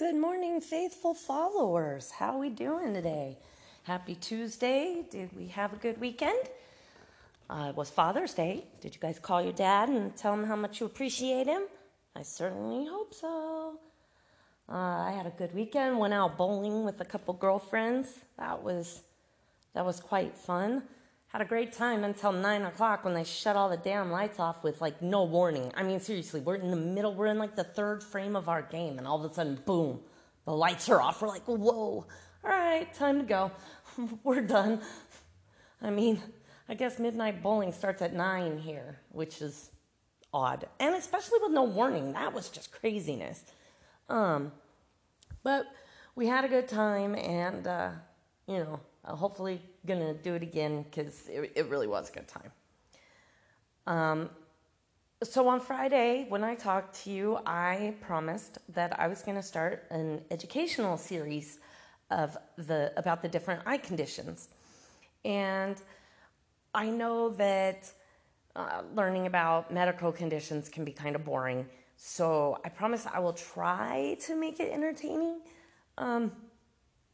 Good morning, faithful followers. How are we doing today? Happy Tuesday. Did we have a good weekend? Uh, it was Father's Day. Did you guys call your dad and tell him how much you appreciate him? I certainly hope so. Uh, I had a good weekend. Went out bowling with a couple girlfriends. That was that was quite fun. Had a great time until nine o'clock when they shut all the damn lights off with like no warning. I mean, seriously, we're in the middle, we're in like the third frame of our game, and all of a sudden, boom, the lights are off. We're like, whoa, all right, time to go. we're done. I mean, I guess midnight bowling starts at nine here, which is odd. And especially with no warning, that was just craziness. Um, but we had a good time, and, uh, you know, hopefully, gonna do it again because it, it, really was a good time. Um, so on Friday, when I talked to you, I promised that I was gonna start an educational series of the about the different eye conditions, and I know that uh, learning about medical conditions can be kind of boring. So I promise I will try to make it entertaining. Um,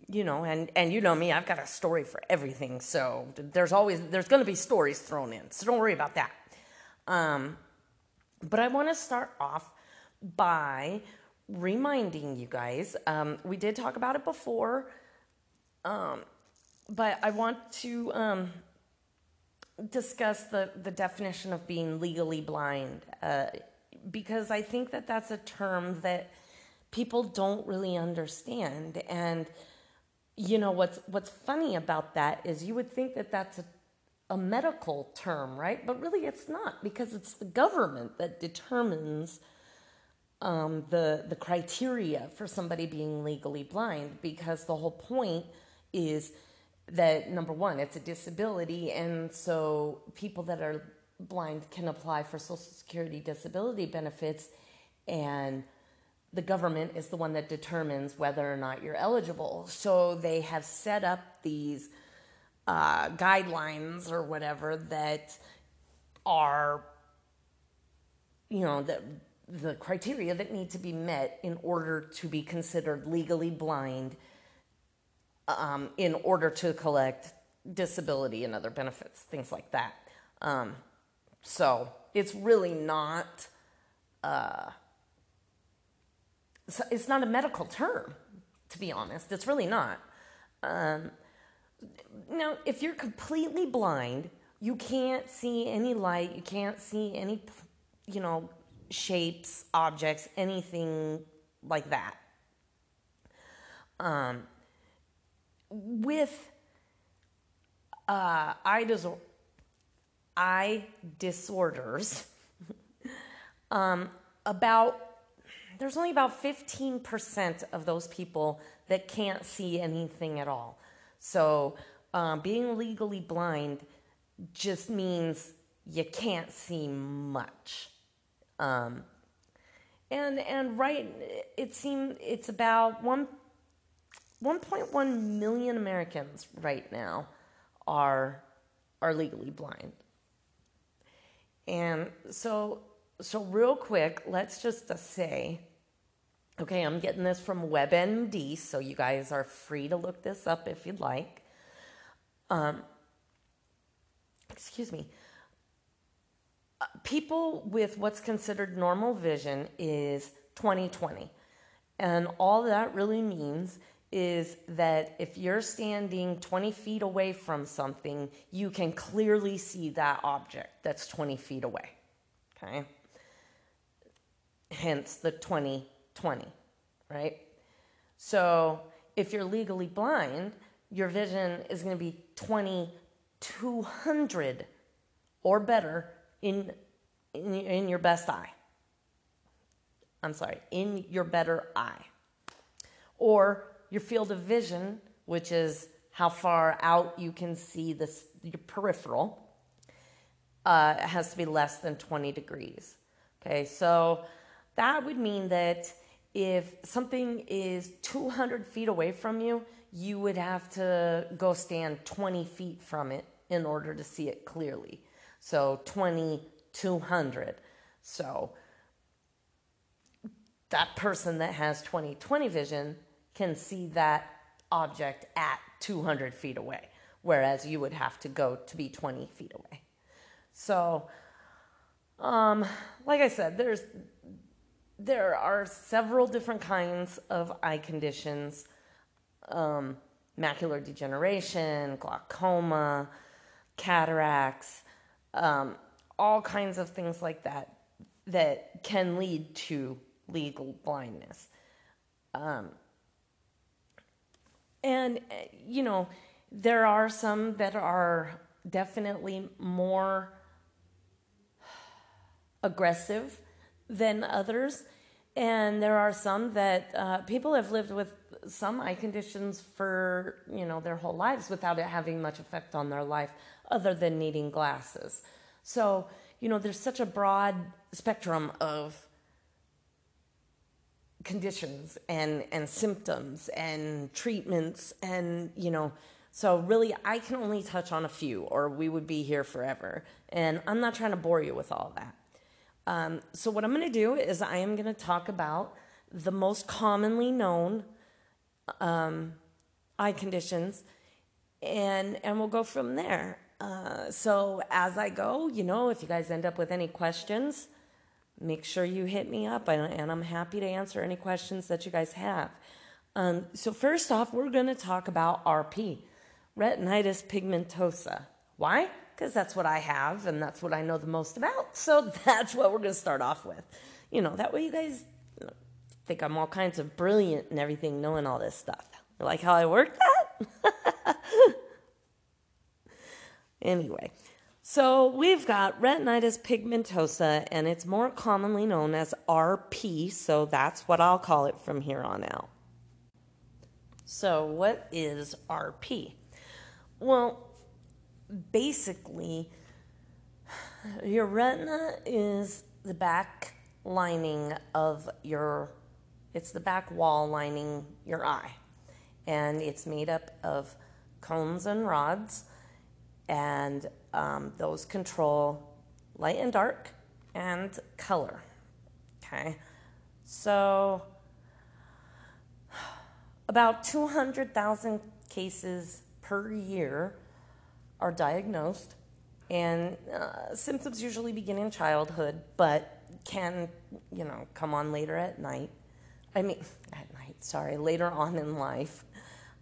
you know, and and you know me, I've got a story for everything. So there's always there's going to be stories thrown in. So don't worry about that. Um, but I want to start off by reminding you guys. Um, we did talk about it before, um, but I want to um, discuss the the definition of being legally blind uh, because I think that that's a term that people don't really understand and you know what's what's funny about that is you would think that that's a, a medical term right? But really it's not because it's the government that determines um, the the criteria for somebody being legally blind because the whole point is that number one it's a disability and so people that are blind can apply for social security disability benefits and the government is the one that determines whether or not you're eligible. So they have set up these uh, guidelines or whatever that are, you know, the, the criteria that need to be met in order to be considered legally blind um, in order to collect disability and other benefits, things like that. Um, so it's really not. Uh, it's not a medical term, to be honest. It's really not. Um, now, if you're completely blind, you can't see any light, you can't see any, you know, shapes, objects, anything like that. Um, with uh, eye, dis- eye disorders, um, about there's only about 15% of those people that can't see anything at all. So, um, being legally blind just means you can't see much. Um, and and right, it seems it's about one 1.1 million Americans right now are are legally blind. And so so real quick, let's just say Okay, I'm getting this from WebMD, so you guys are free to look this up if you'd like. Um, excuse me. Uh, people with what's considered normal vision is 20/20. And all that really means is that if you're standing 20 feet away from something, you can clearly see that object that's 20 feet away. Okay? Hence the 20 20, right? So if you're legally blind, your vision is going to be 2200 or better in, in, in your best eye. I'm sorry, in your better eye. Or your field of vision, which is how far out you can see this, your peripheral, uh, has to be less than 20 degrees. Okay, so that would mean that if something is 200 feet away from you, you would have to go stand 20 feet from it in order to see it clearly. So 20, 200. So that person that has 20 20 vision can see that object at 200 feet away, whereas you would have to go to be 20 feet away. So, um, like I said, there's there are several different kinds of eye conditions um, macular degeneration, glaucoma, cataracts, um, all kinds of things like that that can lead to legal blindness. Um, and, you know, there are some that are definitely more aggressive than others. And there are some that uh, people have lived with some eye conditions for, you know, their whole lives without it having much effect on their life other than needing glasses. So, you know, there's such a broad spectrum of conditions and, and symptoms and treatments and, you know, so really I can only touch on a few or we would be here forever. And I'm not trying to bore you with all that. Um, so, what I'm going to do is I am going to talk about the most commonly known um, eye conditions, and and we'll go from there. Uh, so as I go, you know, if you guys end up with any questions, make sure you hit me up, and I'm happy to answer any questions that you guys have. Um, so first off, we're going to talk about RP, retinitis pigmentosa. Why? Because that's what I have and that's what I know the most about. So that's what we're going to start off with. You know, that way you guys think I'm all kinds of brilliant and everything, knowing all this stuff. You like how I work that? anyway, so we've got retinitis pigmentosa, and it's more commonly known as RP, so that's what I'll call it from here on out. So, what is RP? Well, basically, your retina is the back lining of your, it's the back wall lining your eye. And it's made up of cones and rods, and um, those control light and dark and color. Okay, so about 200,000 cases per year are diagnosed, and uh, symptoms usually begin in childhood, but can, you know, come on later at night. I mean, at night, sorry, later on in life.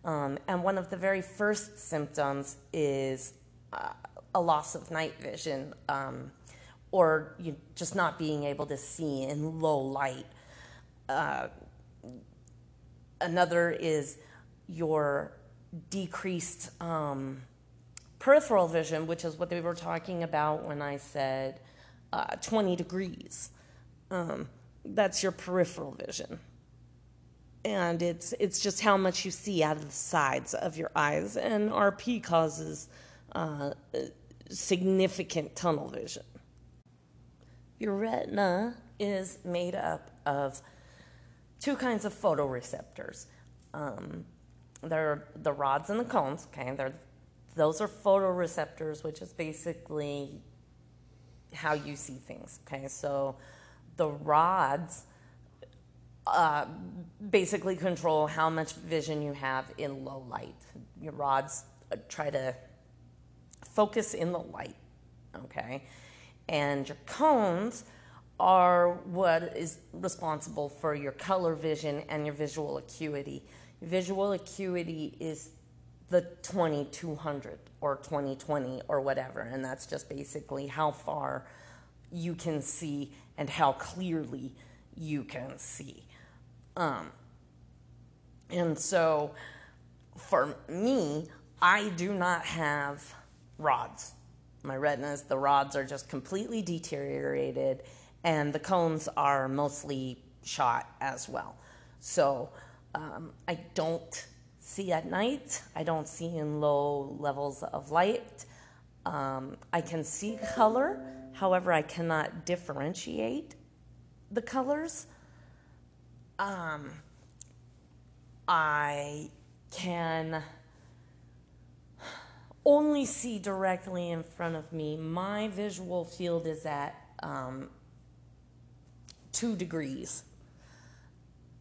Um, and one of the very first symptoms is uh, a loss of night vision um, or you just not being able to see in low light. Uh, another is your decreased um, peripheral vision, which is what they were talking about when I said uh, 20 degrees. Um, that's your peripheral vision. And it's, it's just how much you see out of the sides of your eyes. And RP causes uh, significant tunnel vision. Your retina is made up of two kinds of photoreceptors. Um, they're the rods and the cones, okay? They're those are photoreceptors, which is basically how you see things. Okay, so the rods uh, basically control how much vision you have in low light. Your rods uh, try to focus in the light. Okay, and your cones are what is responsible for your color vision and your visual acuity. Visual acuity is the 2200 or 2020 or whatever. And that's just basically how far you can see and how clearly you can see. Um, and so for me, I do not have rods. My retinas, the rods are just completely deteriorated, and the cones are mostly shot as well. So um, I don't see at night. I don't see in low levels of light. Um, I can see color, however, I cannot differentiate the colors. Um, I can only see directly in front of me. My visual field is at um, two degrees.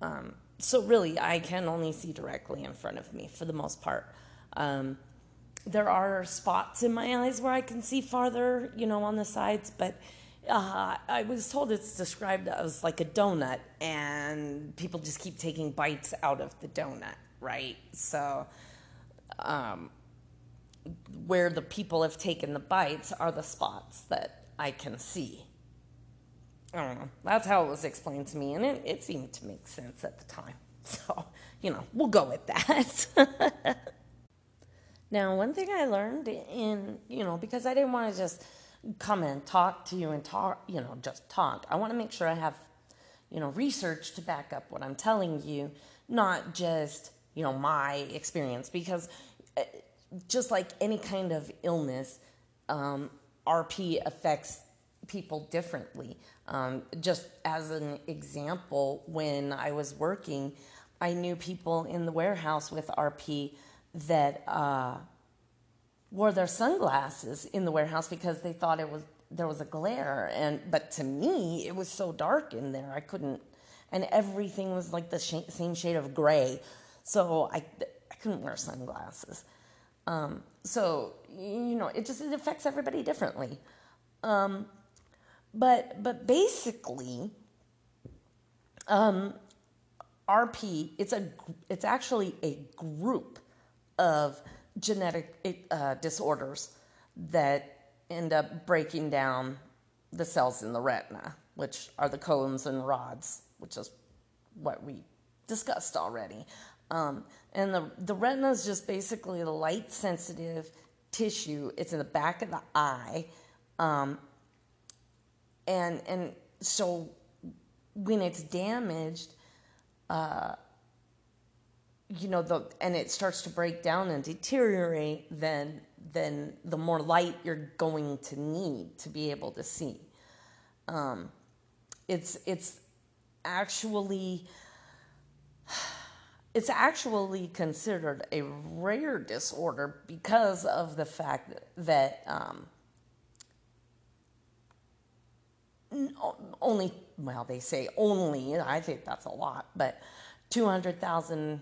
Um, so really, I can only see directly in front of me for the most part. Um, there are spots in my eyes where I can see farther, you know, on the sides, but uh, I was told it's described as like a donut, and people just keep taking bites out of the donut, right? So, um, where the people have taken the bites are the spots that I can see. I don't know. That's how it was explained to me, and it, it seemed to make sense at the time. So, you know, we'll go with that. now, one thing I learned in, you know, because I didn't want to just come and talk to you and talk, you know, just talk. I want to make sure I have, you know, research to back up what I'm telling you, not just, you know, my experience, because eh, just like any kind of illness, um, RP affects people differently. Um, just as an example, when I was working, I knew people in the warehouse with RP that uh, wore their sunglasses in the warehouse because they thought it was there was a glare. And but to me it was so dark in there I couldn't and everything was like the sh- same shade of gray. So I I couldn't wear sunglasses. Um, so you know it just it affects everybody differently. Um, but but basically, um, RP it's a it's actually a group of genetic uh, disorders that end up breaking down the cells in the retina, which are the cones and rods, which is what we discussed already. Um, and the, the retina is just basically the light sensitive tissue. It's in the back of the eye. Um, and and so when it's damaged uh, you know the and it starts to break down and deteriorate then then the more light you're going to need to be able to see. Um, it's it's actually it's actually considered a rare disorder because of the fact that um, only, well, they say only, I think that's a lot, but 200,000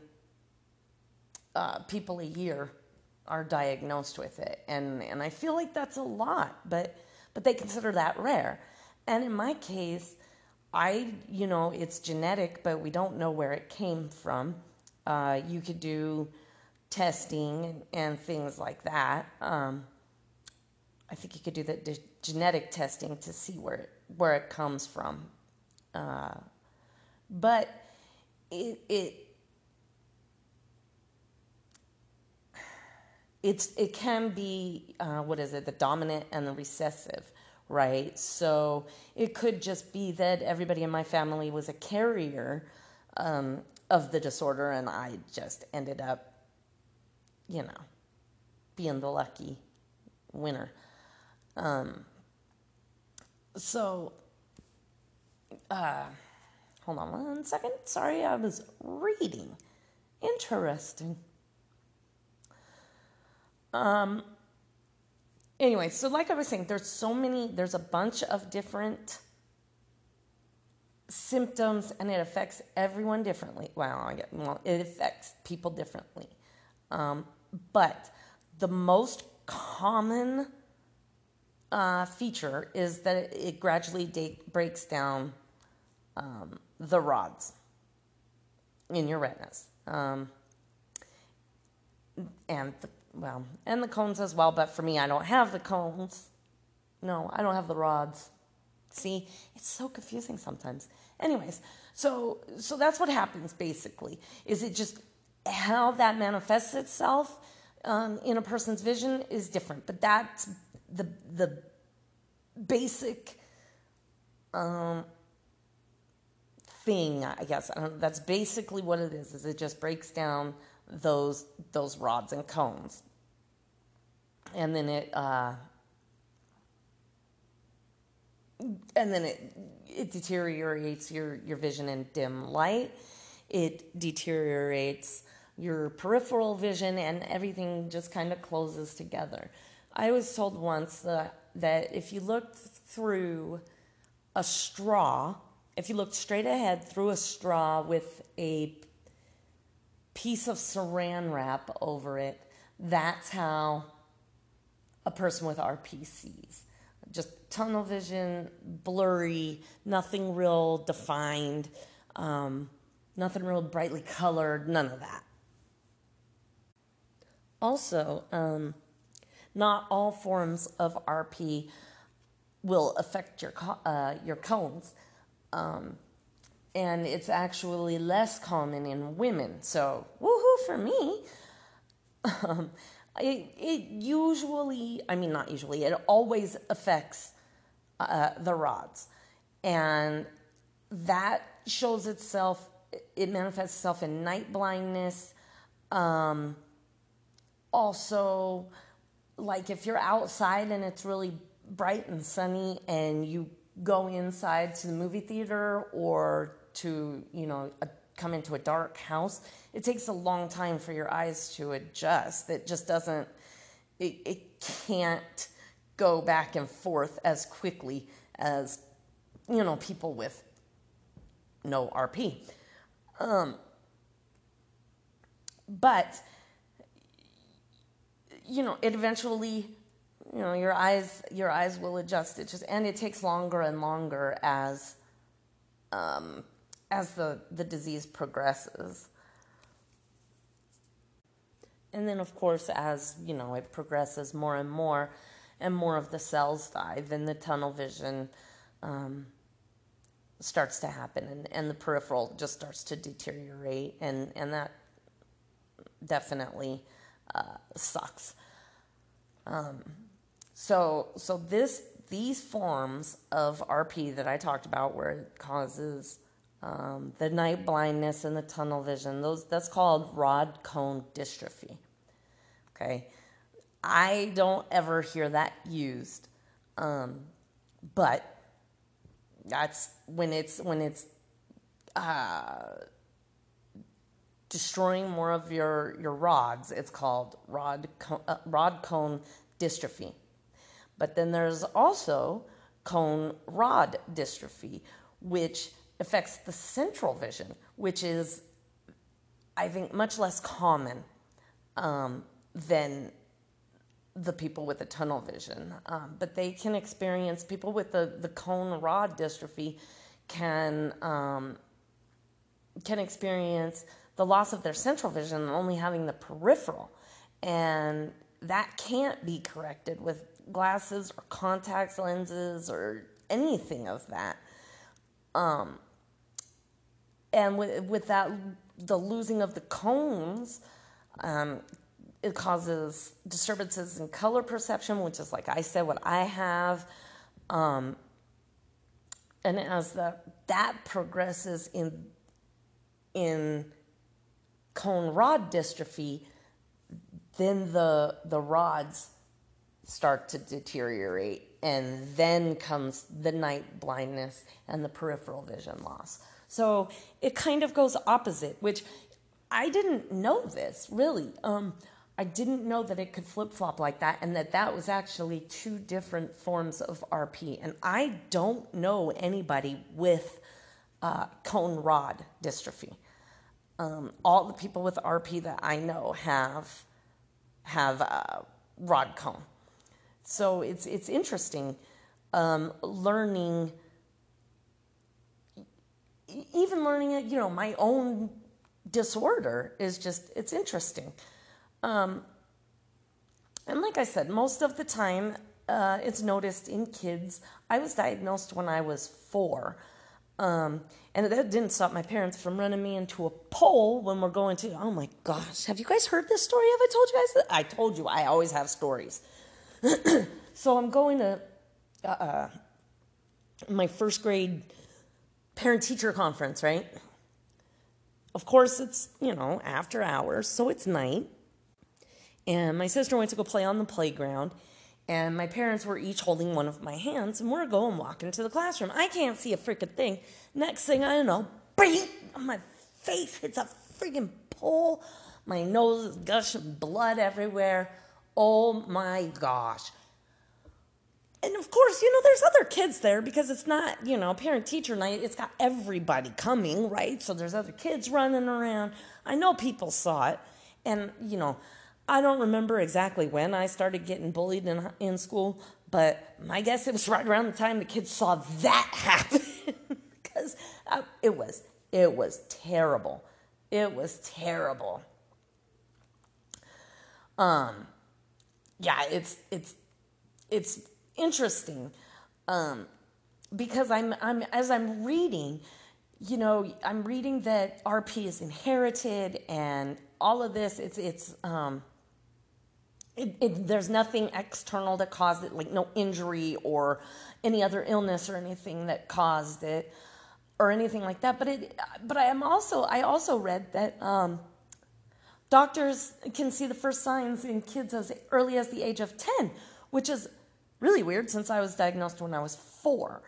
uh, people a year are diagnosed with it. And, and I feel like that's a lot, but, but they consider that rare. And in my case, I, you know, it's genetic, but we don't know where it came from. Uh, you could do testing and, things like that. Um, I think you could do the, genetic testing to see where it, where it comes from. Uh, but it, it it's it can be uh, what is it the dominant and the recessive right so it could just be that everybody in my family was a carrier um, of the disorder and i just ended up you know being the lucky winner um, so, uh, hold on one second. Sorry, I was reading. Interesting. Um, anyway, so like I was saying, there's so many, there's a bunch of different symptoms and it affects everyone differently. Well, I get, well it affects people differently. Um, but the most common uh, feature is that it, gradually de- breaks down um, the rods in your retinas. Um, and the, well, and the cones as well, but for me, I don't have the cones. No, I don't have the rods. See, it's so confusing sometimes. Anyways, so so that's what happens basically. Is it just how that manifests itself um, in a person's vision is different, but that's the the basic um, thing, I guess. I that's basically what it is. Is it just breaks down those those rods and cones, and then it uh, and then it it deteriorates your your vision in dim light. It deteriorates your peripheral vision, and everything just kind of closes together. I was told once that, that if you looked through a straw if you looked straight ahead through a straw with a piece of saran wrap over it, that's how a person with RP sees. Just tunnel vision, blurry, nothing real defined, um, nothing real brightly colored, none of that. Also, um, not all forms of RP will affect your uh, your cones, um, and it's actually less common in women. So, woohoo for me! Um, it, it usually, I mean, not usually, it always affects uh, the rods, and that shows itself. It manifests itself in night blindness. Um, also, like if you're outside and it's really bright and sunny and you go inside to the movie theater or to, you know, a, come into a dark house, it takes a long time for your eyes to adjust. It just doesn't, it, it can't go back and forth as quickly as, you know, people with no RP. Um, but you know, it eventually, you know, your eyes your eyes will adjust. It just and it takes longer and longer as um, as the the disease progresses. And then, of course, as you know, it progresses more and more, and more of the cells die, then the tunnel vision um, starts to happen, and, and the peripheral just starts to deteriorate, and and that definitely uh, sucks. Um, so so this these forms of RP that I talked about, where it causes um, the night blindness and the tunnel vision, those that's called rod cone dystrophy. Okay, I don't ever hear that used, um, but that's when it's when it's uh, destroying more of your, your rods. It's called rod, uh, rod cone dystrophy. But then there's also cone rod dystrophy, which affects the central vision, which is, I think, much less common um, than the people with the tunnel vision. Um, but they can experience, people with the, the cone rod dystrophy can, um, can experience the loss of their central vision and only having the peripheral. And that can't be corrected with glasses or contacts lenses or anything of that. Um, and with, with that, the losing of the cones, um, it causes disturbances in color perception, which is like I said, what I have. Um, and as the, that progresses in in cone rod dystrophy, then the the rods start to deteriorate and then comes the night blindness and the peripheral vision loss. So it kind of goes opposite, which I didn't know this really. Um, I didn't know that it could flip flop like that and that that was actually two different forms of RP. And I don't know anybody with uh, cone rod dystrophy um, all the people with RP that I know have have uh, rod cone. So it's it's interesting um, learning, even learning it. You know, my own disorder is just it's interesting. Um, and like I said, most of the time uh, it's noticed in kids. I was diagnosed when I was four. Um, and that didn't stop my parents from running me into a pole when we're going to. Oh my gosh, have you guys heard this story? Have I told you guys that? I told you I always have stories. so I'm going to uh, my first grade parent teacher conference, right? Of course, it's, you know, after hours, so it's night. And my sister went to go play on the playground and my parents were each holding one of my hands, and we're going walking to the classroom. I can't see a freaking thing. Next thing I know, bang! My face hits a freaking pole. My nose is gushing blood everywhere. Oh my gosh. and of course, you know, there's other kids there because it's not, you know, parent teacher night. It's got everybody coming, right? So there's other kids running around. I know people saw it. And, you know, I don't remember exactly when I started getting bullied in, in school, but my guess it was right around the time the kids saw that happen. Because uh, it was, it was terrible. It was terrible. Um, yeah, it's, it's, it's interesting um, because I'm, I'm as I'm reading, you know, I'm reading that RP is inherited and all of this. It's it's um, it, it, there's nothing external that caused it, like no injury or any other illness or anything that caused it or anything like that. But it, but I am also I also read that. Um, doctors can see the first signs in kids as early as the age of 10, which is really weird since I was diagnosed when I was four.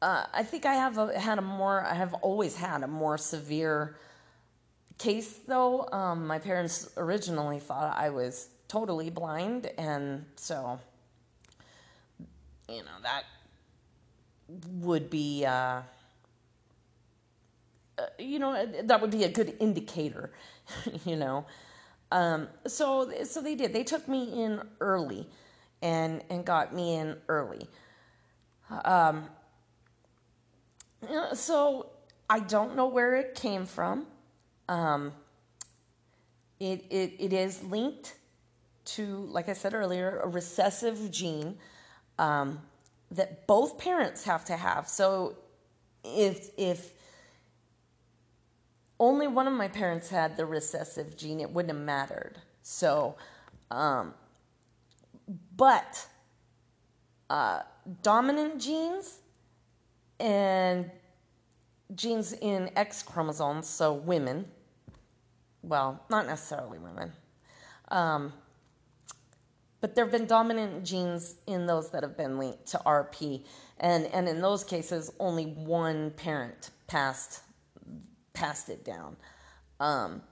Uh, I think I have a, had a more, I have always had a more severe case though. Um, my parents originally thought I was totally blind, and so, you know, that would be, uh, uh, you know, that would be a good indicator, you know. Um, so, so they did. They took me in early and and got me in early. Um, so I don't know where it came from. Um, it, it, it is linked to, like I said earlier, a recessive gene um, that both parents have to have. So if if only one of my parents had the recessive gene, it wouldn't have mattered. So um, but uh, dominant genes and genes in X chromosomes, so women, well, not necessarily women, um, but there have been dominant genes in those that have been linked to RP, and and in those cases, only one parent passed passed it down. Um,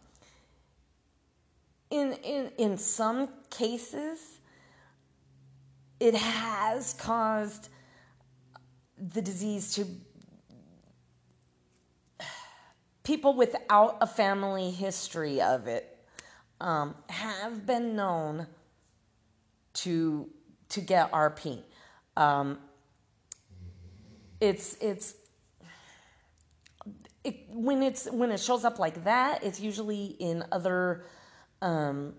in in in some cases, it has caused the disease to people without a family history of it um, have been known to to get RP. Um, it's it's it, when it's when it shows up like that, it's usually in other um,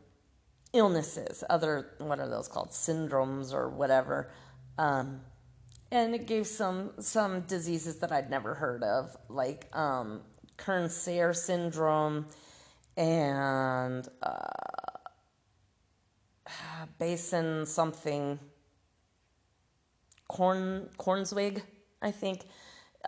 illnesses, other, what are those called? Syndromes or whatever. Um, and it gave some, some diseases that I'd never heard of, like um, Kearns-Sayre syndrome and uh, Bassen something, Corn, Kornzweig, I think.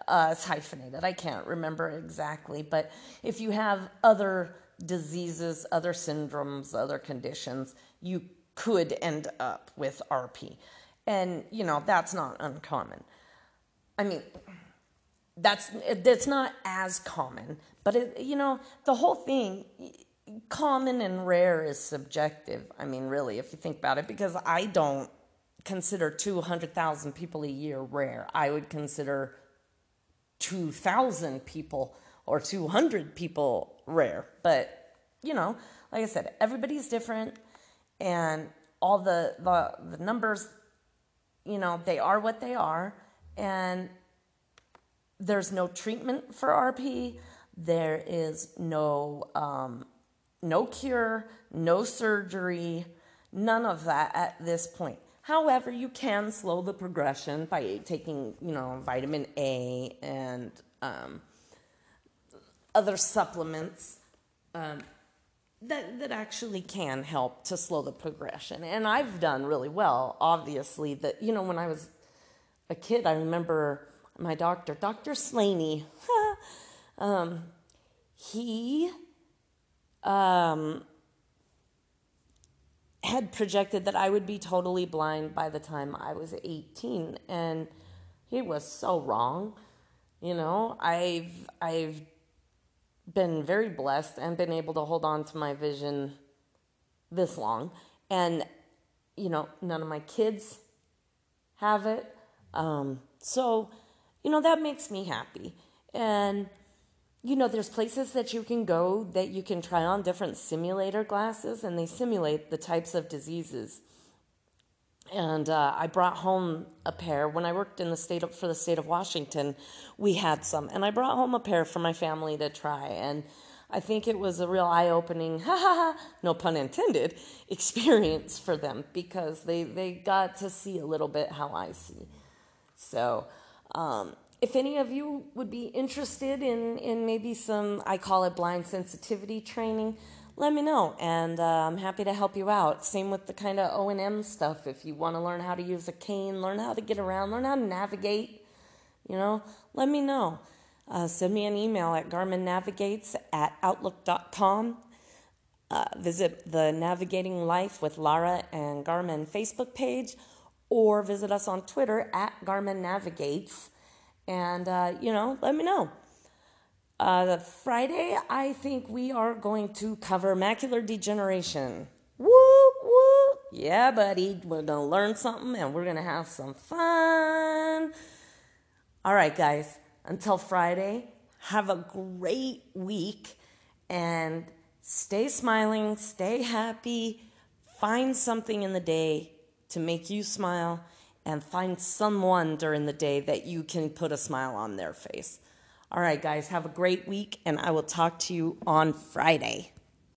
Uh, it's hyphenated. I can't remember exactly, but if you have other diseases, other syndromes, other conditions, you could end up with RP. And, you know, that's not uncommon. I mean, that's that's not as common, but it, you know, the whole thing common and rare is subjective. I mean, really, if you think about it, because I don't consider 200,000 people a year rare. I would consider 2,000 people or 200 people rare. But, you know, like I said, everybody's different and all the, the, the numbers, you know, they are what they are. And there's no treatment for RP. There is no, um, no cure, no surgery, none of that at this point. However, you can slow the progression by taking, you know, vitamin A and um, other supplements um, that that actually can help to slow the progression. And I've done really well. Obviously, that you know when I was a kid, I remember my doctor, Doctor Slaney. um, he um, had projected that I would be totally blind by the time I was 18, and he was so wrong. You know, I've I've been very blessed and been able to hold on to my vision this long. And, you know, none of my kids have it. Um, so, you know, that makes me happy. And, you know, there's places that you can go that you can try on different simulator glasses, and they simulate the types of diseases. And uh, I brought home a pair when I worked in the state of, for the state of Washington. We had some, and I brought home a pair for my family to try. And I think it was a real eye-opening, ha ha ha, no pun intended, experience for them because they they got to see a little bit how I see. So, um, if any of you would be interested in, in maybe some, I call it blind sensitivity training, let me know, and uh, I'm happy to help you out. Same with the kind of O and M stuff. If you want to learn how to use a cane, learn how to get around, learn how to navigate, you know, let me know. Uh, send me an email at garminnavigates at outlook.com. Uh, visit the Navigating Life with Lara and Garmin Facebook page or visit us on Twitter at Garmin Navigates. And, uh, you know, let me know. Uh, Friday, I think we are going to cover macular degeneration. Whoop, whoop. Yeah, buddy. We're to learn something and we're to have some fun. All right, guys. Until Friday, have a great week and stay smiling, stay happy, find something in the day to make you smile and find someone during the day that you can put a smile on their face. All right, guys, have a great week, and I will talk to you on Friday.